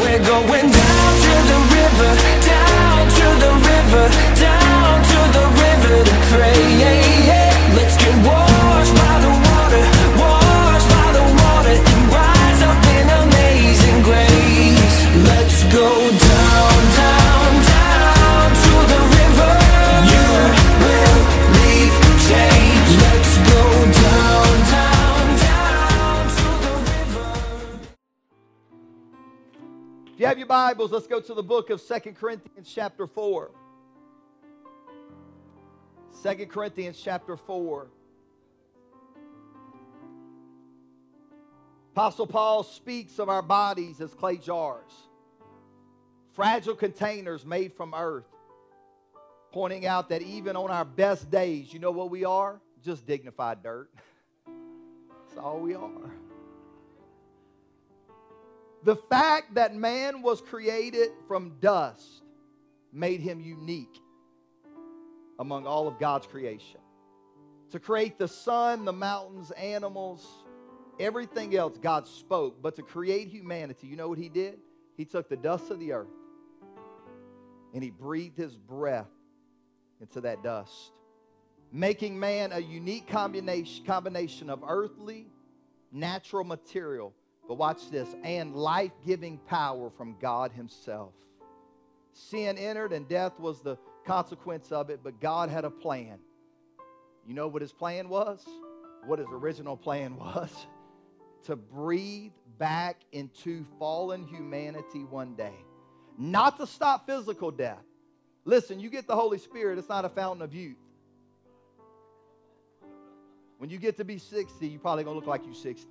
We're going down to the river, Bibles, let's go to the book of Second Corinthians, chapter 4. 2 Corinthians, chapter 4. Apostle Paul speaks of our bodies as clay jars, fragile containers made from earth, pointing out that even on our best days, you know what we are? Just dignified dirt. That's all we are. The fact that man was created from dust made him unique among all of God's creation. To create the sun, the mountains, animals, everything else, God spoke. But to create humanity, you know what he did? He took the dust of the earth and he breathed his breath into that dust, making man a unique combination, combination of earthly, natural material but watch this and life giving power from God Himself. Sin entered and death was the consequence of it, but God had a plan. You know what His plan was? What His original plan was? To breathe back into fallen humanity one day. Not to stop physical death. Listen, you get the Holy Spirit, it's not a fountain of youth. When you get to be 60, you're probably going to look like you're 60.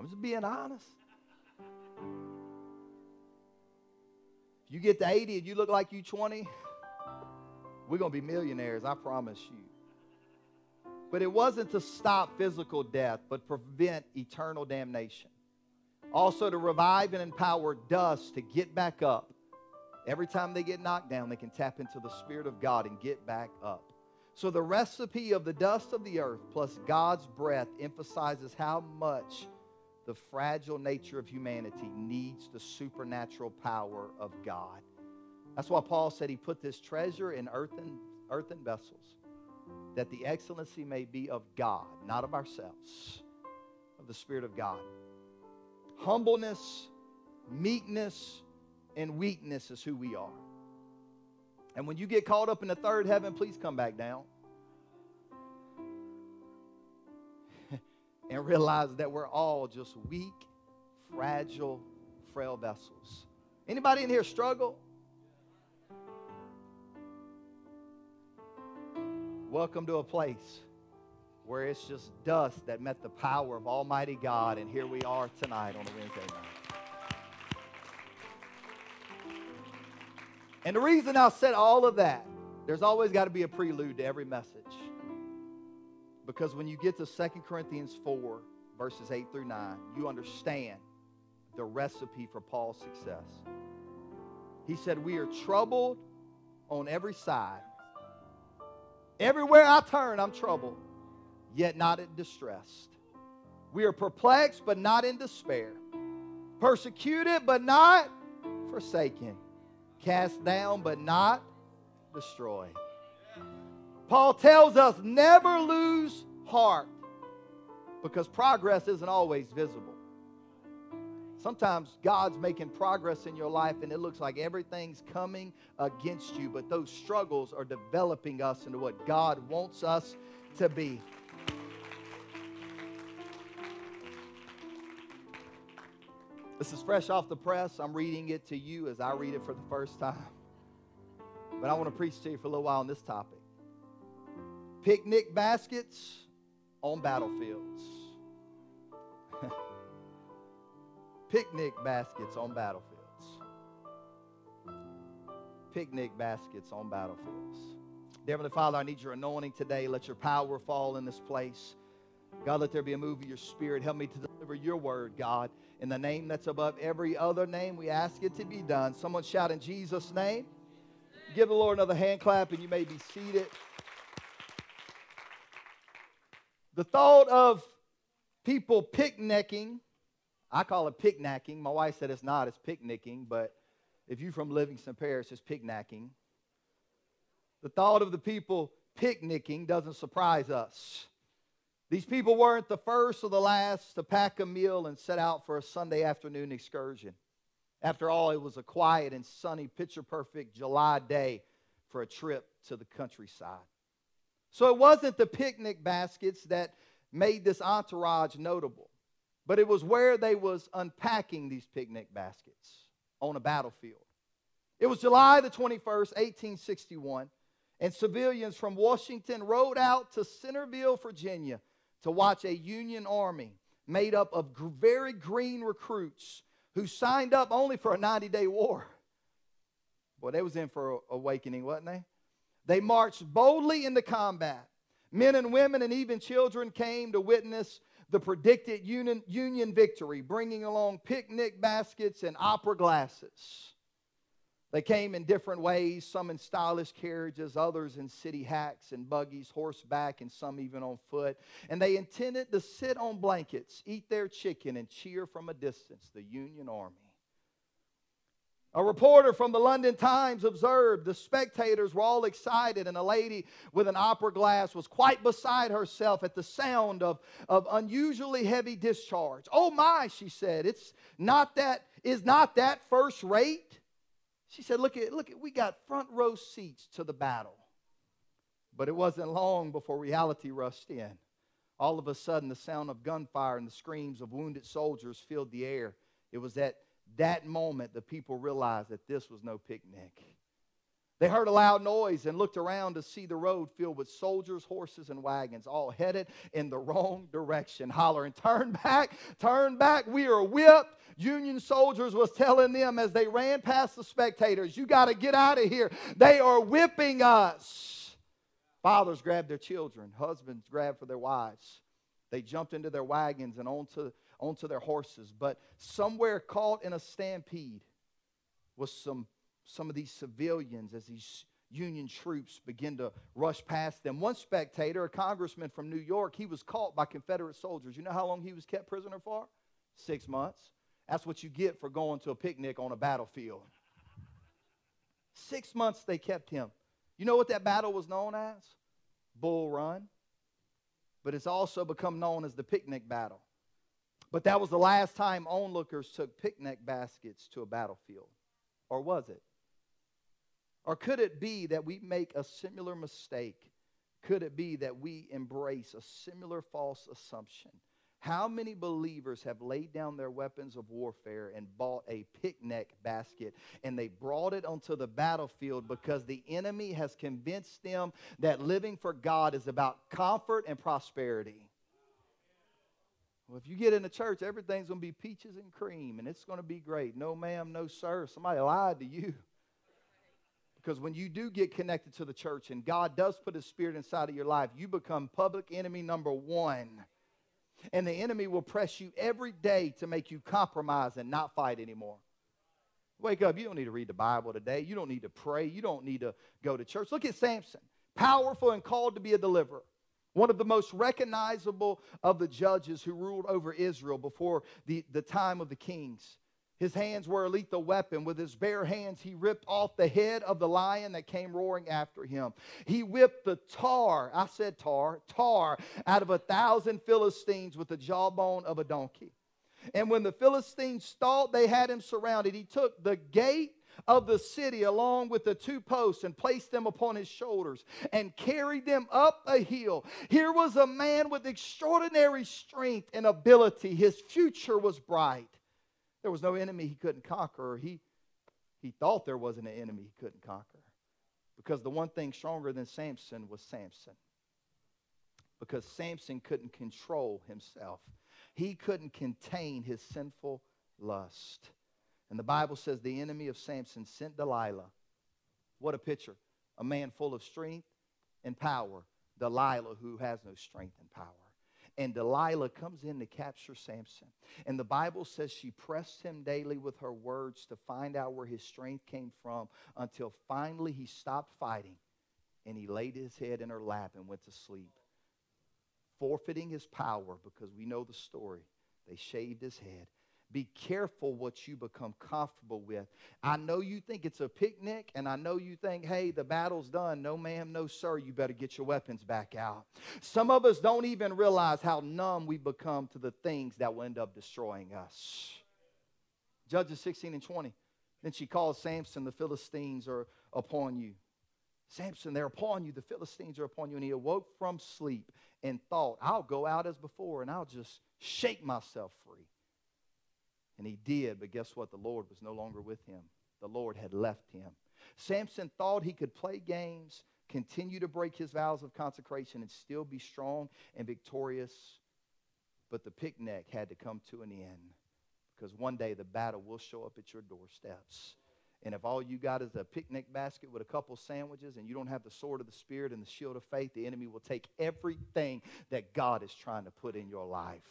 I'm just being honest. If you get to 80 and you look like you 20, we're going to be millionaires, I promise you. But it wasn't to stop physical death, but prevent eternal damnation. Also to revive and empower dust to get back up. Every time they get knocked down, they can tap into the Spirit of God and get back up. So the recipe of the dust of the earth plus God's breath emphasizes how much the fragile nature of humanity needs the supernatural power of God. That's why Paul said he put this treasure in earthen, earthen vessels, that the excellency may be of God, not of ourselves, of the Spirit of God. Humbleness, meekness, and weakness is who we are. And when you get caught up in the third heaven, please come back down. And realize that we're all just weak, fragile, frail vessels. Anybody in here struggle? Welcome to a place where it's just dust that met the power of Almighty God, and here we are tonight on a Wednesday night. And the reason I said all of that, there's always got to be a prelude to every message. Because when you get to 2 Corinthians 4, verses 8 through 9, you understand the recipe for Paul's success. He said, We are troubled on every side. Everywhere I turn, I'm troubled, yet not distressed. We are perplexed, but not in despair. Persecuted, but not forsaken. Cast down, but not destroyed. Paul tells us never lose heart because progress isn't always visible. Sometimes God's making progress in your life and it looks like everything's coming against you, but those struggles are developing us into what God wants us to be. This is fresh off the press. I'm reading it to you as I read it for the first time. But I want to preach to you for a little while on this topic picnic baskets on battlefields. picnic baskets on battlefields. Picnic baskets on battlefields. Dear Heavenly Father, I need your anointing today. Let your power fall in this place. God, let there be a move of your spirit. Help me to deliver your word, God. In the name that's above every other name, we ask it to be done. Someone shout in Jesus' name. Give the Lord another hand clap, and you may be seated. The thought of people picnicking I call it picnicking. My wife said it's not, it's picnicking, but if you're from Livingston Parish, it's picnicking. The thought of the people picnicking doesn't surprise us. These people weren't the first or the last to pack a meal and set out for a Sunday afternoon excursion. After all, it was a quiet and sunny, picture perfect July day for a trip to the countryside. So it wasn't the picnic baskets that made this entourage notable, but it was where they was unpacking these picnic baskets on a battlefield. It was July the 21st, 1861, and civilians from Washington rode out to Centreville, Virginia to watch a Union army made up of very green recruits who signed up only for a 90 day war. Boy, they was in for awakening, wasn't they? They marched boldly into combat. Men and women and even children came to witness the predicted union, union victory, bringing along picnic baskets and opera glasses. They came in different ways, some in stylish carriages, others in city hacks and buggies, horseback, and some even on foot. And they intended to sit on blankets, eat their chicken, and cheer from a distance the Union Army. A reporter from the London Times observed the spectators were all excited, and a lady with an opera glass was quite beside herself at the sound of, of unusually heavy discharge. Oh my, she said, it's not that, is not that first rate? She said, Look at, look at, we got front row seats to the battle. But it wasn't long before reality rushed in. All of a sudden, the sound of gunfire and the screams of wounded soldiers filled the air. It was at that moment the people realized that this was no picnic. They heard a loud noise and looked around to see the road filled with soldiers, horses, and wagons, all headed in the wrong direction, hollering, Turn back, turn back, we are whipped. Union soldiers was telling them as they ran past the spectators, You got to get out of here. They are whipping us. Fathers grabbed their children, husbands grabbed for their wives. They jumped into their wagons and onto, onto their horses. But somewhere caught in a stampede was some some of these civilians as these Union troops begin to rush past them. One spectator, a congressman from New York, he was caught by Confederate soldiers. You know how long he was kept prisoner for? Six months. That's what you get for going to a picnic on a battlefield. Six months they kept him. You know what that battle was known as? Bull Run. But it's also become known as the picnic battle. But that was the last time onlookers took picnic baskets to a battlefield. Or was it? Or could it be that we make a similar mistake? Could it be that we embrace a similar false assumption? How many believers have laid down their weapons of warfare and bought a picnic basket and they brought it onto the battlefield because the enemy has convinced them that living for God is about comfort and prosperity? Well, if you get in church, everything's going to be peaches and cream and it's going to be great. No, ma'am, no, sir. Somebody lied to you. Because when you do get connected to the church and God does put His Spirit inside of your life, you become public enemy number one. And the enemy will press you every day to make you compromise and not fight anymore. Wake up. You don't need to read the Bible today. You don't need to pray. You don't need to go to church. Look at Samson, powerful and called to be a deliverer. One of the most recognizable of the judges who ruled over Israel before the, the time of the kings. His hands were a lethal weapon. With his bare hands, he ripped off the head of the lion that came roaring after him. He whipped the tar, I said tar, tar, out of a thousand Philistines with the jawbone of a donkey. And when the Philistines thought they had him surrounded, he took the gate of the city along with the two posts and placed them upon his shoulders and carried them up a hill. Here was a man with extraordinary strength and ability. His future was bright. There was no enemy he couldn't conquer. He, he thought there wasn't an enemy he couldn't conquer. Because the one thing stronger than Samson was Samson. Because Samson couldn't control himself, he couldn't contain his sinful lust. And the Bible says the enemy of Samson sent Delilah. What a picture. A man full of strength and power. Delilah, who has no strength and power. And Delilah comes in to capture Samson. And the Bible says she pressed him daily with her words to find out where his strength came from until finally he stopped fighting and he laid his head in her lap and went to sleep, forfeiting his power because we know the story. They shaved his head. Be careful what you become comfortable with. I know you think it's a picnic, and I know you think, hey, the battle's done. No, ma'am, no, sir. You better get your weapons back out. Some of us don't even realize how numb we become to the things that will end up destroying us. Judges 16 and 20. Then she calls Samson, the Philistines are upon you. Samson, they're upon you. The Philistines are upon you. And he awoke from sleep and thought, I'll go out as before and I'll just shake myself free. And he did, but guess what? The Lord was no longer with him. The Lord had left him. Samson thought he could play games, continue to break his vows of consecration, and still be strong and victorious. But the picnic had to come to an end because one day the battle will show up at your doorsteps. And if all you got is a picnic basket with a couple sandwiches and you don't have the sword of the Spirit and the shield of faith, the enemy will take everything that God is trying to put in your life.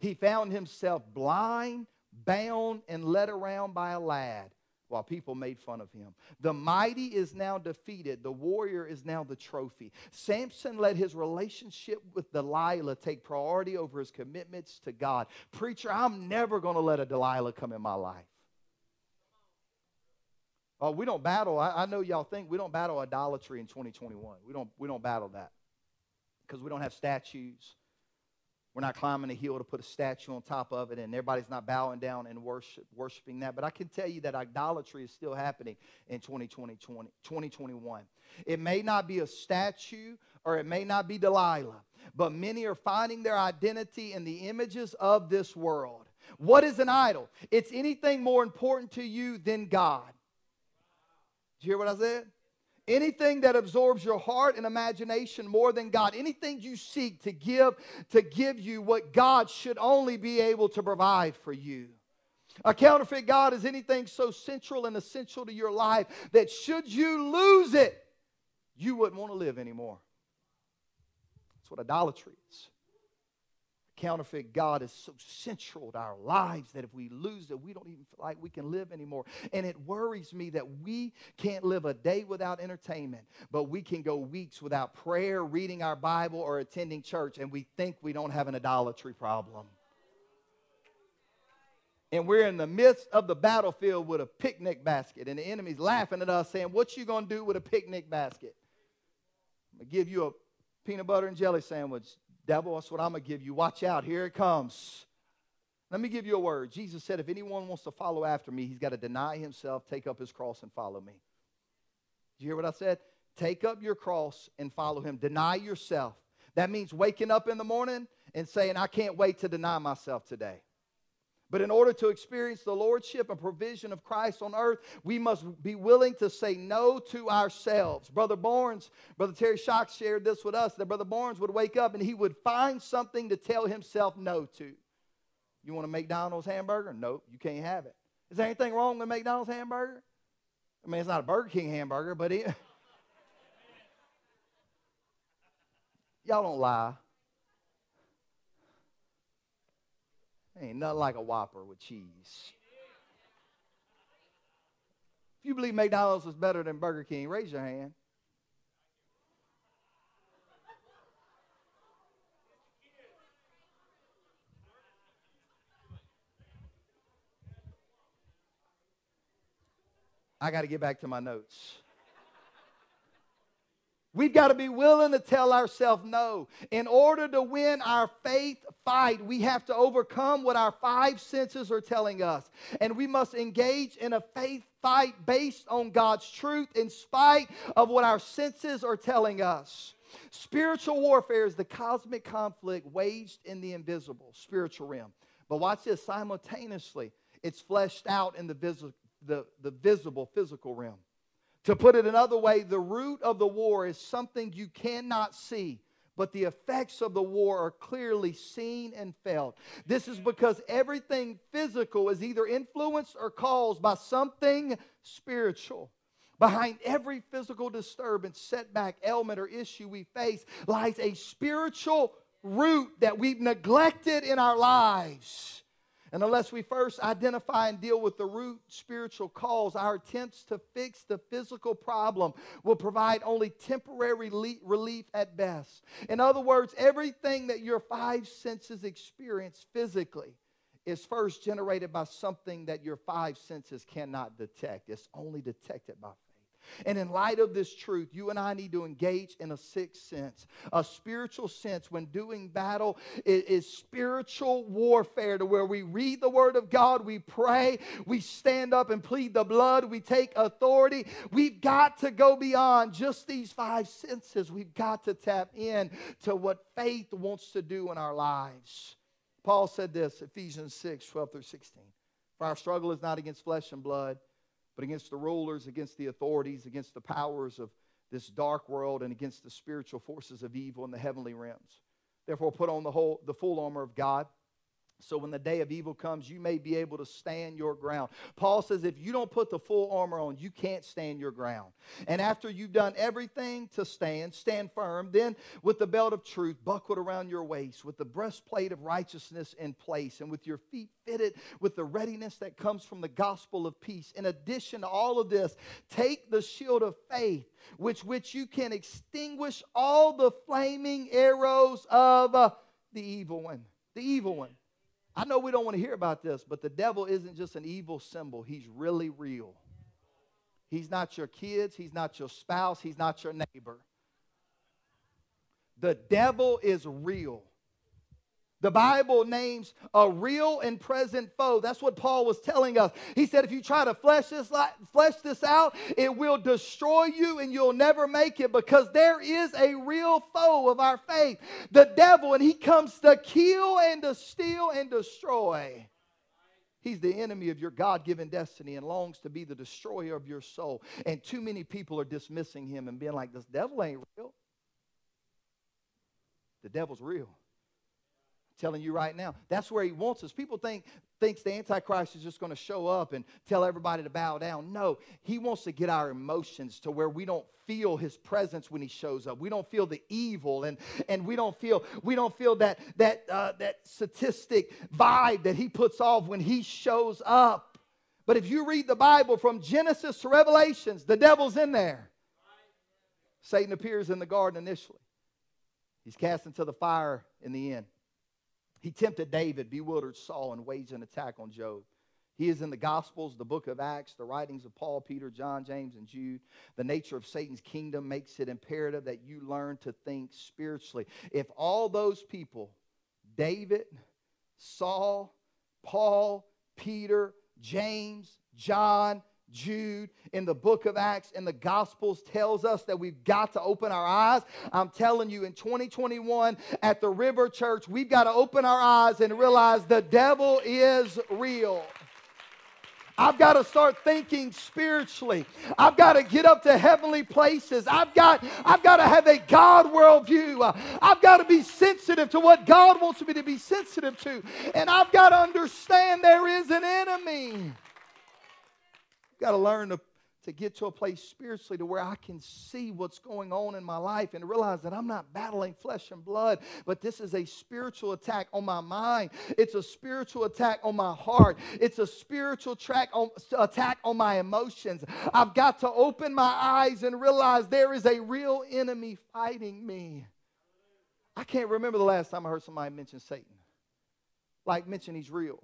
He found himself blind, bound, and led around by a lad while people made fun of him. The mighty is now defeated. The warrior is now the trophy. Samson let his relationship with Delilah take priority over his commitments to God. Preacher, I'm never going to let a Delilah come in my life. Oh, we don't battle. I, I, know y'all think we don't battle idolatry in 2021. We don't, we don't battle that because we don't have statues. We're not climbing a hill to put a statue on top of it, and everybody's not bowing down and worship, worshiping that. But I can tell you that idolatry is still happening in 2020, 2021. It may not be a statue or it may not be Delilah, but many are finding their identity in the images of this world. What is an idol? It's anything more important to you than God. Did you hear what I said? Anything that absorbs your heart and imagination more than God, anything you seek to give to give you what God should only be able to provide for you. A counterfeit God is anything so central and essential to your life that should you lose it, you wouldn't want to live anymore. That's what idolatry is counterfeit God is so central to our lives that if we lose it, we don't even feel like we can live anymore. And it worries me that we can't live a day without entertainment, but we can go weeks without prayer, reading our Bible, or attending church, and we think we don't have an idolatry problem. And we're in the midst of the battlefield with a picnic basket, and the enemy's laughing at us, saying, What you gonna do with a picnic basket? I'm gonna give you a peanut butter and jelly sandwich. Devil, that's what I'm going to give you. Watch out. Here it comes. Let me give you a word. Jesus said, if anyone wants to follow after me, he's got to deny himself, take up his cross, and follow me. Did you hear what I said? Take up your cross and follow him. Deny yourself. That means waking up in the morning and saying, I can't wait to deny myself today. But in order to experience the lordship and provision of Christ on earth, we must be willing to say no to ourselves. Brother Barnes, Brother Terry Shock shared this with us that Brother Barnes would wake up and he would find something to tell himself no to. You want a McDonald's hamburger? Nope, you can't have it. Is there anything wrong with McDonald's hamburger? I mean, it's not a Burger King hamburger, but it, y'all don't lie. Ain't nothing like a Whopper with cheese. If you believe McDonald's is better than Burger King, raise your hand. I got to get back to my notes. We've got to be willing to tell ourselves no. In order to win our faith fight, we have to overcome what our five senses are telling us. And we must engage in a faith fight based on God's truth in spite of what our senses are telling us. Spiritual warfare is the cosmic conflict waged in the invisible, spiritual realm. But watch this simultaneously, it's fleshed out in the, vis- the, the visible, physical realm. To put it another way, the root of the war is something you cannot see, but the effects of the war are clearly seen and felt. This is because everything physical is either influenced or caused by something spiritual. Behind every physical disturbance, setback, ailment, or issue we face lies a spiritual root that we've neglected in our lives. And unless we first identify and deal with the root spiritual cause, our attempts to fix the physical problem will provide only temporary relief at best. In other words, everything that your five senses experience physically is first generated by something that your five senses cannot detect. It's only detected by faith. And in light of this truth, you and I need to engage in a sixth sense, a spiritual sense when doing battle is, is, spiritual warfare to where we read the word of God, we pray, we stand up and plead the blood, we take authority. We've got to go beyond just these five senses. We've got to tap in to what faith wants to do in our lives. Paul said this, Ephesians 6, 12 through 16. For our struggle is not against flesh and blood but against the rulers, against the authorities, against the powers of this dark world, and against the spiritual forces of evil in the heavenly realms. Therefore, put on the whole the full armor of God so when the day of evil comes, you may be able to stand your ground. Paul says if you don't put the full armor on, you can't stand your ground. And after you've done everything to stand, stand firm, then with the belt of truth buckled around your waist, with the breastplate of righteousness in place, and with your feet fitted with the readiness that comes from the gospel of peace. In addition to all of this, take the shield of faith, which which you can extinguish all the flaming arrows of uh, the evil one. The evil one. I know we don't want to hear about this, but the devil isn't just an evil symbol, he's really real. He's not your kids, he's not your spouse, he's not your neighbor. The devil is real. The Bible names a real and present foe. That's what Paul was telling us. He said, if you try to flesh this, flesh this out, it will destroy you and you'll never make it because there is a real foe of our faith, the devil, and he comes to kill and to steal and destroy. He's the enemy of your God given destiny and longs to be the destroyer of your soul. And too many people are dismissing him and being like, this devil ain't real. The devil's real telling you right now. That's where he wants us. People think thinks the antichrist is just going to show up and tell everybody to bow down. No he wants to get our emotions to where we don't feel his presence when he shows up. We don't feel the evil and and we don't feel we don't feel that that uh, that statistic vibe that he puts off when he shows up. But if you read the bible from genesis to revelations the devil's in there. Satan appears in the garden initially. He's cast into the fire in the end he tempted David, bewildered Saul, and waged an attack on Job. He is in the Gospels, the book of Acts, the writings of Paul, Peter, John, James, and Jude. The nature of Satan's kingdom makes it imperative that you learn to think spiritually. If all those people, David, Saul, Paul, Peter, James, John, Jude, in the book of Acts, in the Gospels tells us that we've got to open our eyes. I'm telling you, in 2021 at the River Church, we've got to open our eyes and realize the devil is real. I've got to start thinking spiritually. I've got to get up to heavenly places. I've got, I've got to have a God worldview. I've got to be sensitive to what God wants me to be sensitive to. And I've got to understand there is an enemy got to learn to, to get to a place spiritually to where I can see what's going on in my life and realize that I'm not battling flesh and blood, but this is a spiritual attack on my mind. It's a spiritual attack on my heart. It's a spiritual on, attack on my emotions. I've got to open my eyes and realize there is a real enemy fighting me. I can't remember the last time I heard somebody mention Satan. Like mention he's real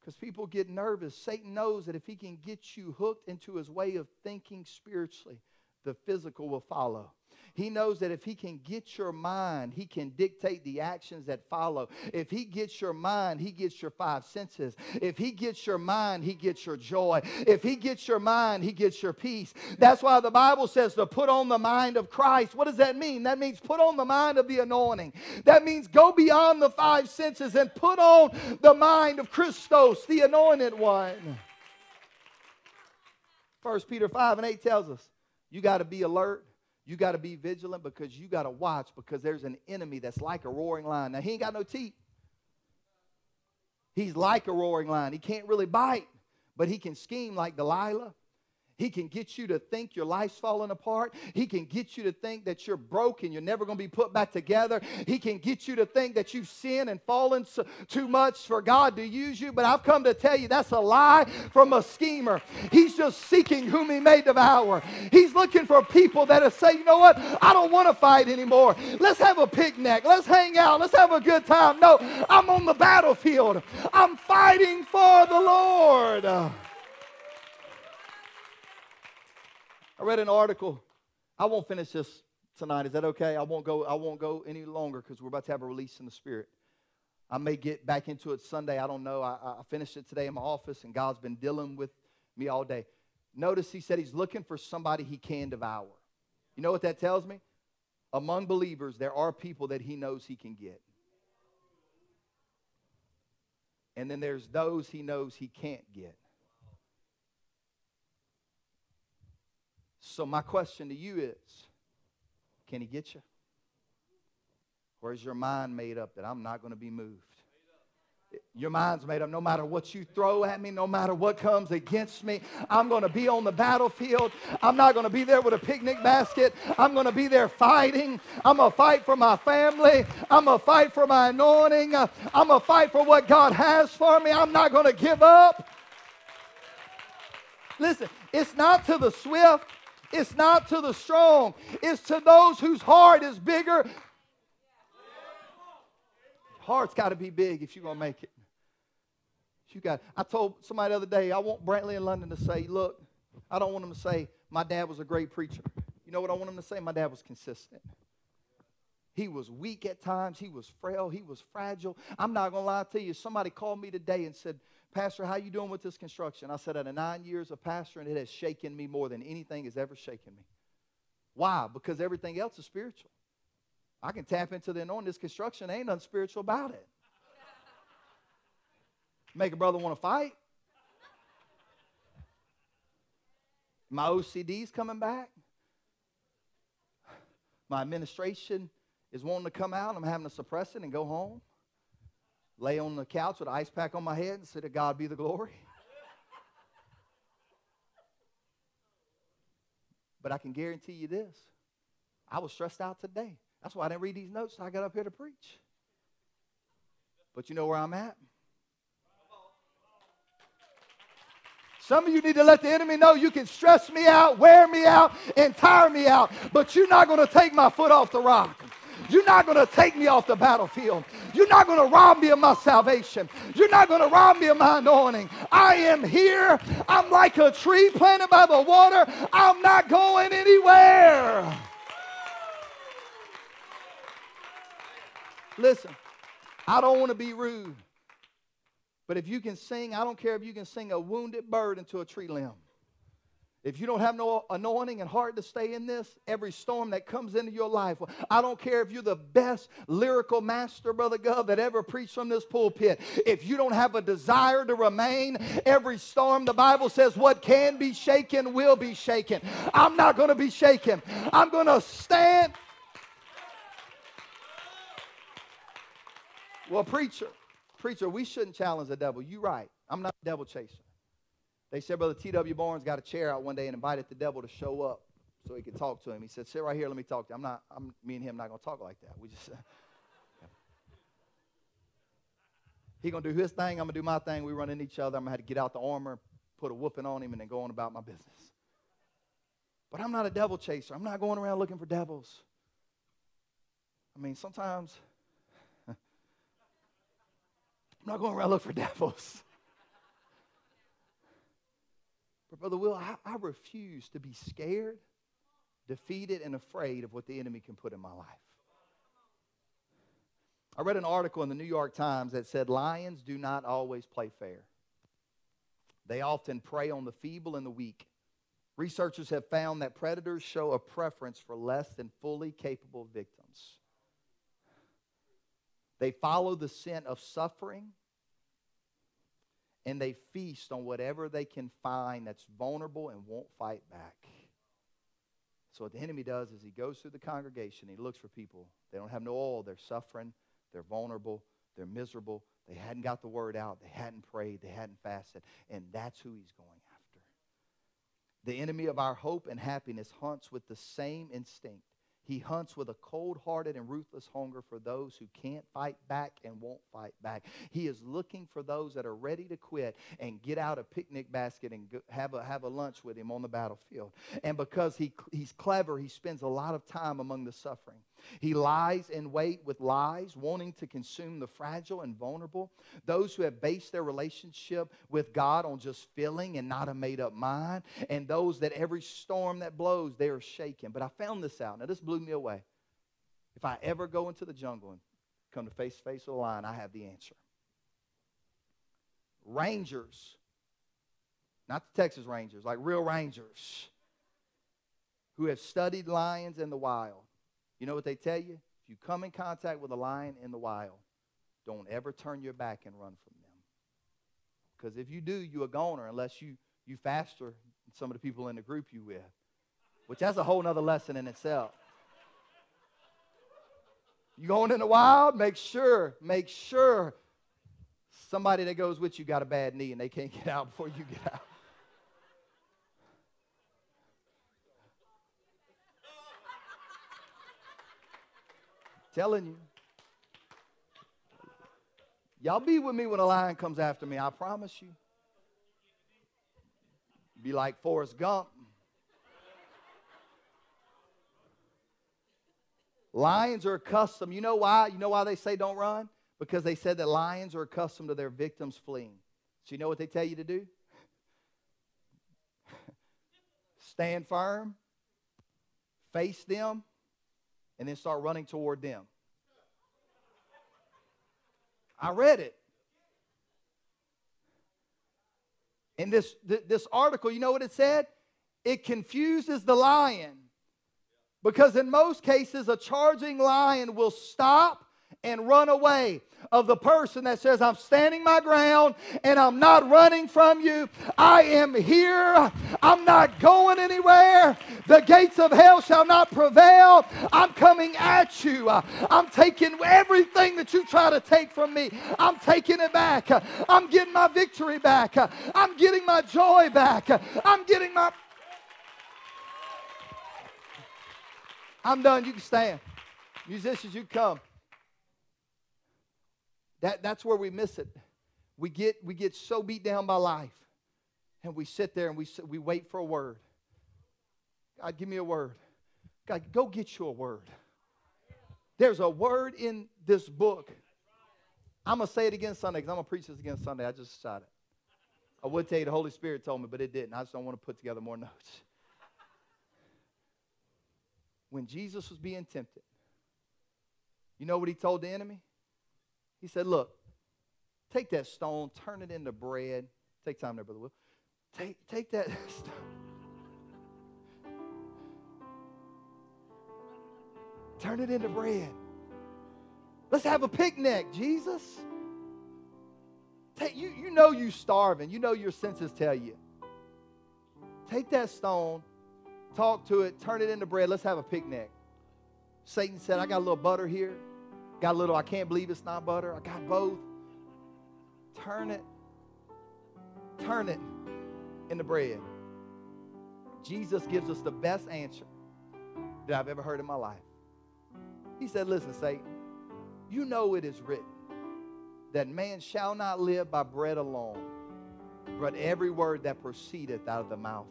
because people get nervous. Satan knows that if he can get you hooked into his way of thinking spiritually, the physical will follow. He knows that if he can get your mind, he can dictate the actions that follow. If he gets your mind, he gets your five senses. If he gets your mind, he gets your joy. If he gets your mind, he gets your peace. That's why the Bible says to put on the mind of Christ. What does that mean? That means put on the mind of the anointing. That means go beyond the five senses and put on the mind of Christos, the anointed one. First Peter 5 and 8 tells us you got to be alert you got to be vigilant because you got to watch because there's an enemy that's like a roaring lion. Now, he ain't got no teeth. He's like a roaring lion. He can't really bite, but he can scheme like Delilah. He can get you to think your life's falling apart. He can get you to think that you're broken, you're never going to be put back together. He can get you to think that you've sinned and fallen so, too much for God to use you. But I've come to tell you that's a lie from a schemer. He's just seeking whom he may devour. He's looking for people that are say, you know what? I don't want to fight anymore. Let's have a picnic. Let's hang out. Let's have a good time. No, I'm on the battlefield. I'm fighting for the Lord. I read an article. I won't finish this tonight. Is that okay? I won't go. I won't go any longer because we're about to have a release in the spirit. I may get back into it Sunday. I don't know. I, I finished it today in my office, and God's been dealing with me all day. Notice he said he's looking for somebody he can devour. You know what that tells me? Among believers, there are people that he knows he can get. And then there's those he knows he can't get. So, my question to you is can he get you? Or is your mind made up that I'm not going to be moved? Your mind's made up no matter what you throw at me, no matter what comes against me. I'm going to be on the battlefield. I'm not going to be there with a picnic basket. I'm going to be there fighting. I'm going to fight for my family. I'm going to fight for my anointing. I'm going to fight for what God has for me. I'm not going to give up. Listen, it's not to the swift, it's not to the strong, it's to those whose heart is bigger. Heart's got to be big if you're going to make it. You got. I told somebody the other day, I want Brantley in London to say, look, I don't want him to say, my dad was a great preacher. You know what I want him to say? My dad was consistent. He was weak at times. He was frail. He was fragile. I'm not going to lie to you. Somebody called me today and said, Pastor, how you doing with this construction? I said, of nine years of pastoring, it has shaken me more than anything has ever shaken me. Why? Because everything else is spiritual. I can tap into the anointing. This construction ain't nothing spiritual about it. Make a brother want to fight. My OCD's coming back. My administration is wanting to come out. I'm having to suppress it and go home lay on the couch with an ice pack on my head and say, To God be the glory. but I can guarantee you this I was stressed out today. That's why I didn't read these notes I got up here to preach. But you know where I'm at? Some of you need to let the enemy know you can stress me out, wear me out, and tire me out, but you're not going to take my foot off the rock. You're not going to take me off the battlefield. You're not going to rob me of my salvation. You're not going to rob me of my anointing. I am here. I'm like a tree planted by the water. I'm not going anywhere. Listen, I don't want to be rude. But if you can sing, I don't care if you can sing a wounded bird into a tree limb. If you don't have no anointing and heart to stay in this, every storm that comes into your life, I don't care if you're the best lyrical master, Brother Gov, that ever preached from this pulpit. If you don't have a desire to remain, every storm, the Bible says, what can be shaken will be shaken. I'm not going to be shaken. I'm going to stand. Well, preacher, preacher, we shouldn't challenge the devil. You're right. I'm not a devil chaser. They said Brother T.W. Barnes got a chair out one day and invited the devil to show up so he could talk to him. He said, Sit right here, let me talk to you. I'm not, I'm, me and him not going to talk like that. We just, he going to do his thing, I'm going to do my thing. We run into each other. I'm going to have to get out the armor, put a whooping on him, and then go on about my business. But I'm not a devil chaser. I'm not going around looking for devils. I mean, sometimes I'm not going around looking for devils. But, Brother Will, I, I refuse to be scared, defeated, and afraid of what the enemy can put in my life. I read an article in the New York Times that said lions do not always play fair. They often prey on the feeble and the weak. Researchers have found that predators show a preference for less than fully capable victims. They follow the scent of suffering and they feast on whatever they can find that's vulnerable and won't fight back. So, what the enemy does is he goes through the congregation, he looks for people. They don't have no oil, they're suffering, they're vulnerable, they're miserable, they hadn't got the word out, they hadn't prayed, they hadn't fasted, and that's who he's going after. The enemy of our hope and happiness hunts with the same instinct. He hunts with a cold hearted and ruthless hunger for those who can't fight back and won't fight back. He is looking for those that are ready to quit and get out a picnic basket and go, have, a, have a lunch with him on the battlefield. And because he, he's clever, he spends a lot of time among the suffering. He lies in wait with lies, wanting to consume the fragile and vulnerable. Those who have based their relationship with God on just feeling and not a made up mind. And those that every storm that blows, they are shaken. But I found this out. Now, this blew me away. If I ever go into the jungle and come to face to face with a lion, I have the answer. Rangers, not the Texas Rangers, like real Rangers, who have studied lions in the wild you know what they tell you? If you come in contact with a lion in the wild, don't ever turn your back and run from them. Because if you do, you're a goner unless you, you faster than some of the people in the group you with. Which that's a whole other lesson in itself. You going in the wild, make sure, make sure somebody that goes with you got a bad knee and they can't get out before you get out. Telling you. Y'all be with me when a lion comes after me, I promise you. Be like Forrest Gump. Lions are accustomed. You know why? You know why they say don't run? Because they said that lions are accustomed to their victims fleeing. So you know what they tell you to do? Stand firm, face them, and then start running toward them. I read it. In this, this article, you know what it said? It confuses the lion. Because in most cases, a charging lion will stop and run away of the person that says, I'm standing my ground and I'm not running from you. I am here. I'm not going anywhere. The gates of hell shall not prevail. I'm coming at you. I'm taking everything that you try to take from me. I'm taking it back. I'm getting my victory back. I'm getting my joy back. I'm getting my. I'm done. You can stand. Musicians, you come. That, that's where we miss it. We get, we get so beat down by life, and we sit there and we, we wait for a word. God, give me a word. God, go get you a word. There's a word in this book. I'm going to say it again Sunday because I'm going to preach this again Sunday. I just decided. I would tell you the Holy Spirit told me, but it didn't. I just don't want to put together more notes. When Jesus was being tempted, you know what he told the enemy? He said, Look, take that stone, turn it into bread. Take time there, Brother Will. Take, take that stone. Turn it into bread. Let's have a picnic, Jesus. Take, you, you know you're starving. You know your senses tell you. Take that stone, talk to it, turn it into bread. Let's have a picnic. Satan said, I got a little butter here. Got a little, I can't believe it's not butter. I got both. Turn it, turn it into bread. Jesus gives us the best answer that I've ever heard in my life. He said, Listen, Satan, you know it is written that man shall not live by bread alone, but every word that proceedeth out of the mouth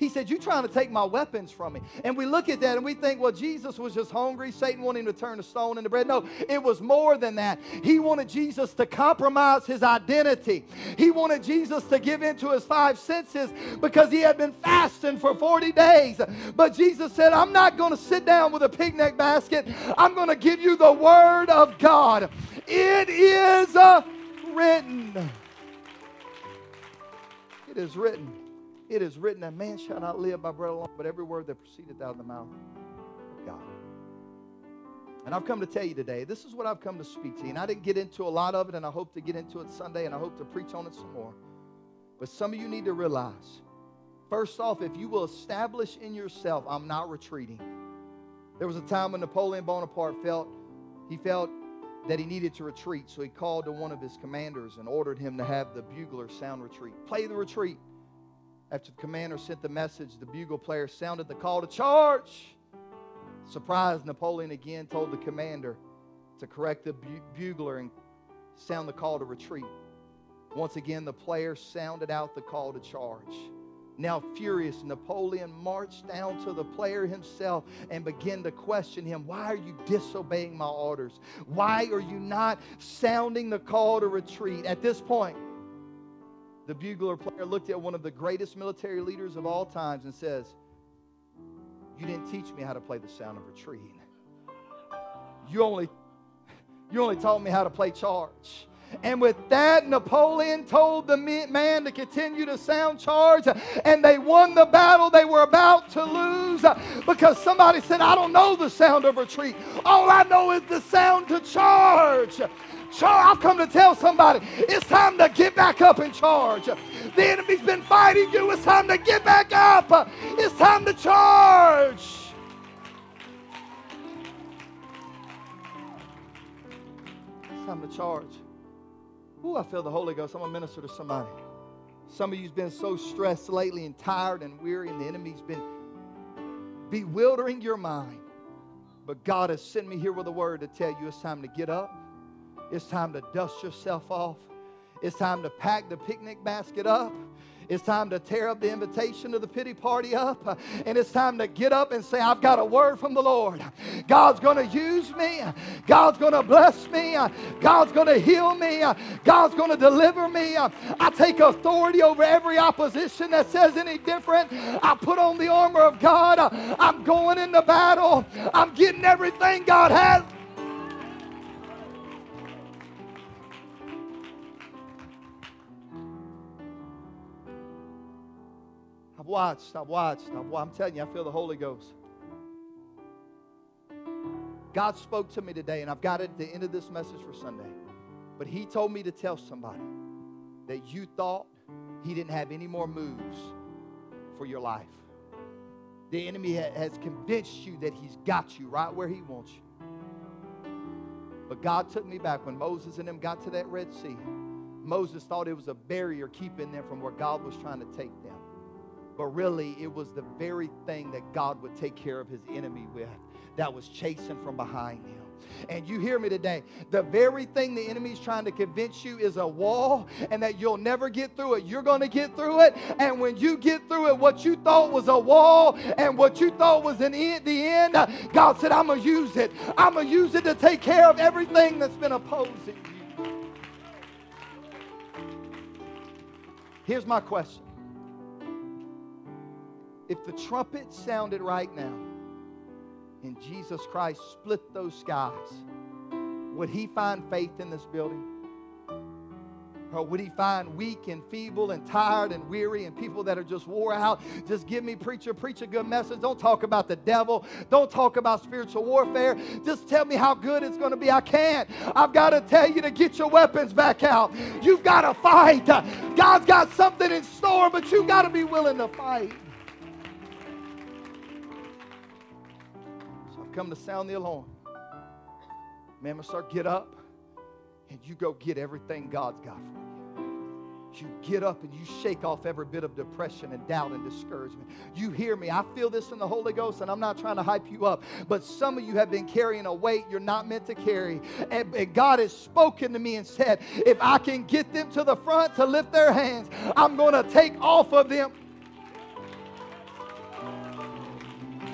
he said, You're trying to take my weapons from me. And we look at that and we think, Well, Jesus was just hungry. Satan wanted him to turn the stone into bread. No, it was more than that. He wanted Jesus to compromise his identity. He wanted Jesus to give in to his five senses because he had been fasting for 40 days. But Jesus said, I'm not going to sit down with a picnic basket. I'm going to give you the word of God. It is uh, written. It is written. It is written that man shall not live by bread alone, but every word that proceedeth out of the mouth of God. And I've come to tell you today, this is what I've come to speak to you. And I didn't get into a lot of it, and I hope to get into it Sunday, and I hope to preach on it some more. But some of you need to realize first off, if you will establish in yourself, I'm not retreating. There was a time when Napoleon Bonaparte felt he felt that he needed to retreat, so he called to one of his commanders and ordered him to have the bugler sound retreat. Play the retreat. After the commander sent the message, the bugle player sounded the call to charge. Surprised, Napoleon again told the commander to correct the bu- bugler and sound the call to retreat. Once again, the player sounded out the call to charge. Now, furious, Napoleon marched down to the player himself and began to question him Why are you disobeying my orders? Why are you not sounding the call to retreat? At this point, the bugler player looked at one of the greatest military leaders of all times and says, You didn't teach me how to play the sound of retreat. You only, you only taught me how to play charge. And with that, Napoleon told the man to continue to sound charge, and they won the battle they were about to lose because somebody said, I don't know the sound of retreat. All I know is the sound to charge. I've come to tell somebody it's time to get back up and charge. The enemy's been fighting you. It's time to get back up. It's time to charge. It's time to charge. Ooh, I feel the Holy Ghost. I'm to minister to somebody. Some of you's been so stressed lately and tired and weary, and the enemy's been bewildering your mind. But God has sent me here with a word to tell you it's time to get up. It's time to dust yourself off. It's time to pack the picnic basket up. It's time to tear up the invitation to the pity party up. And it's time to get up and say, I've got a word from the Lord. God's going to use me. God's going to bless me. God's going to heal me. God's going to deliver me. I take authority over every opposition that says any different. I put on the armor of God. I'm going into battle. I'm getting everything God has. Watched, I've watched, I've, I'm telling you, I feel the Holy Ghost. God spoke to me today, and I've got it at the end of this message for Sunday. But He told me to tell somebody that you thought He didn't have any more moves for your life. The enemy ha- has convinced you that He's got you right where He wants you. But God took me back when Moses and them got to that Red Sea. Moses thought it was a barrier keeping them from where God was trying to take them. But really, it was the very thing that God would take care of his enemy with that was chasing from behind him. And you hear me today. The very thing the enemy's trying to convince you is a wall and that you'll never get through it. You're going to get through it. And when you get through it, what you thought was a wall and what you thought was an end, the end, God said, I'm going to use it. I'm going to use it to take care of everything that's been opposing you. Here's my question if the trumpet sounded right now and Jesus Christ split those skies, would he find faith in this building? Or would he find weak and feeble and tired and weary and people that are just wore out? Just give me, preacher, preach a good message. Don't talk about the devil. Don't talk about spiritual warfare. Just tell me how good it's going to be. I can't. I've got to tell you to get your weapons back out. You've got to fight. God's got something in store, but you've got to be willing to fight. Come to sound the alarm. I'm start get up and you go get everything God's got for you. You get up and you shake off every bit of depression and doubt and discouragement. You hear me. I feel this in the Holy Ghost, and I'm not trying to hype you up, but some of you have been carrying a weight you're not meant to carry. And, and God has spoken to me and said, if I can get them to the front to lift their hands, I'm going to take off of them.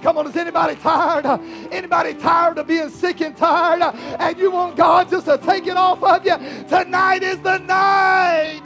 Come on, is anybody tired? Anybody tired of being sick and tired? And you want God just to take it off of you? Tonight is the night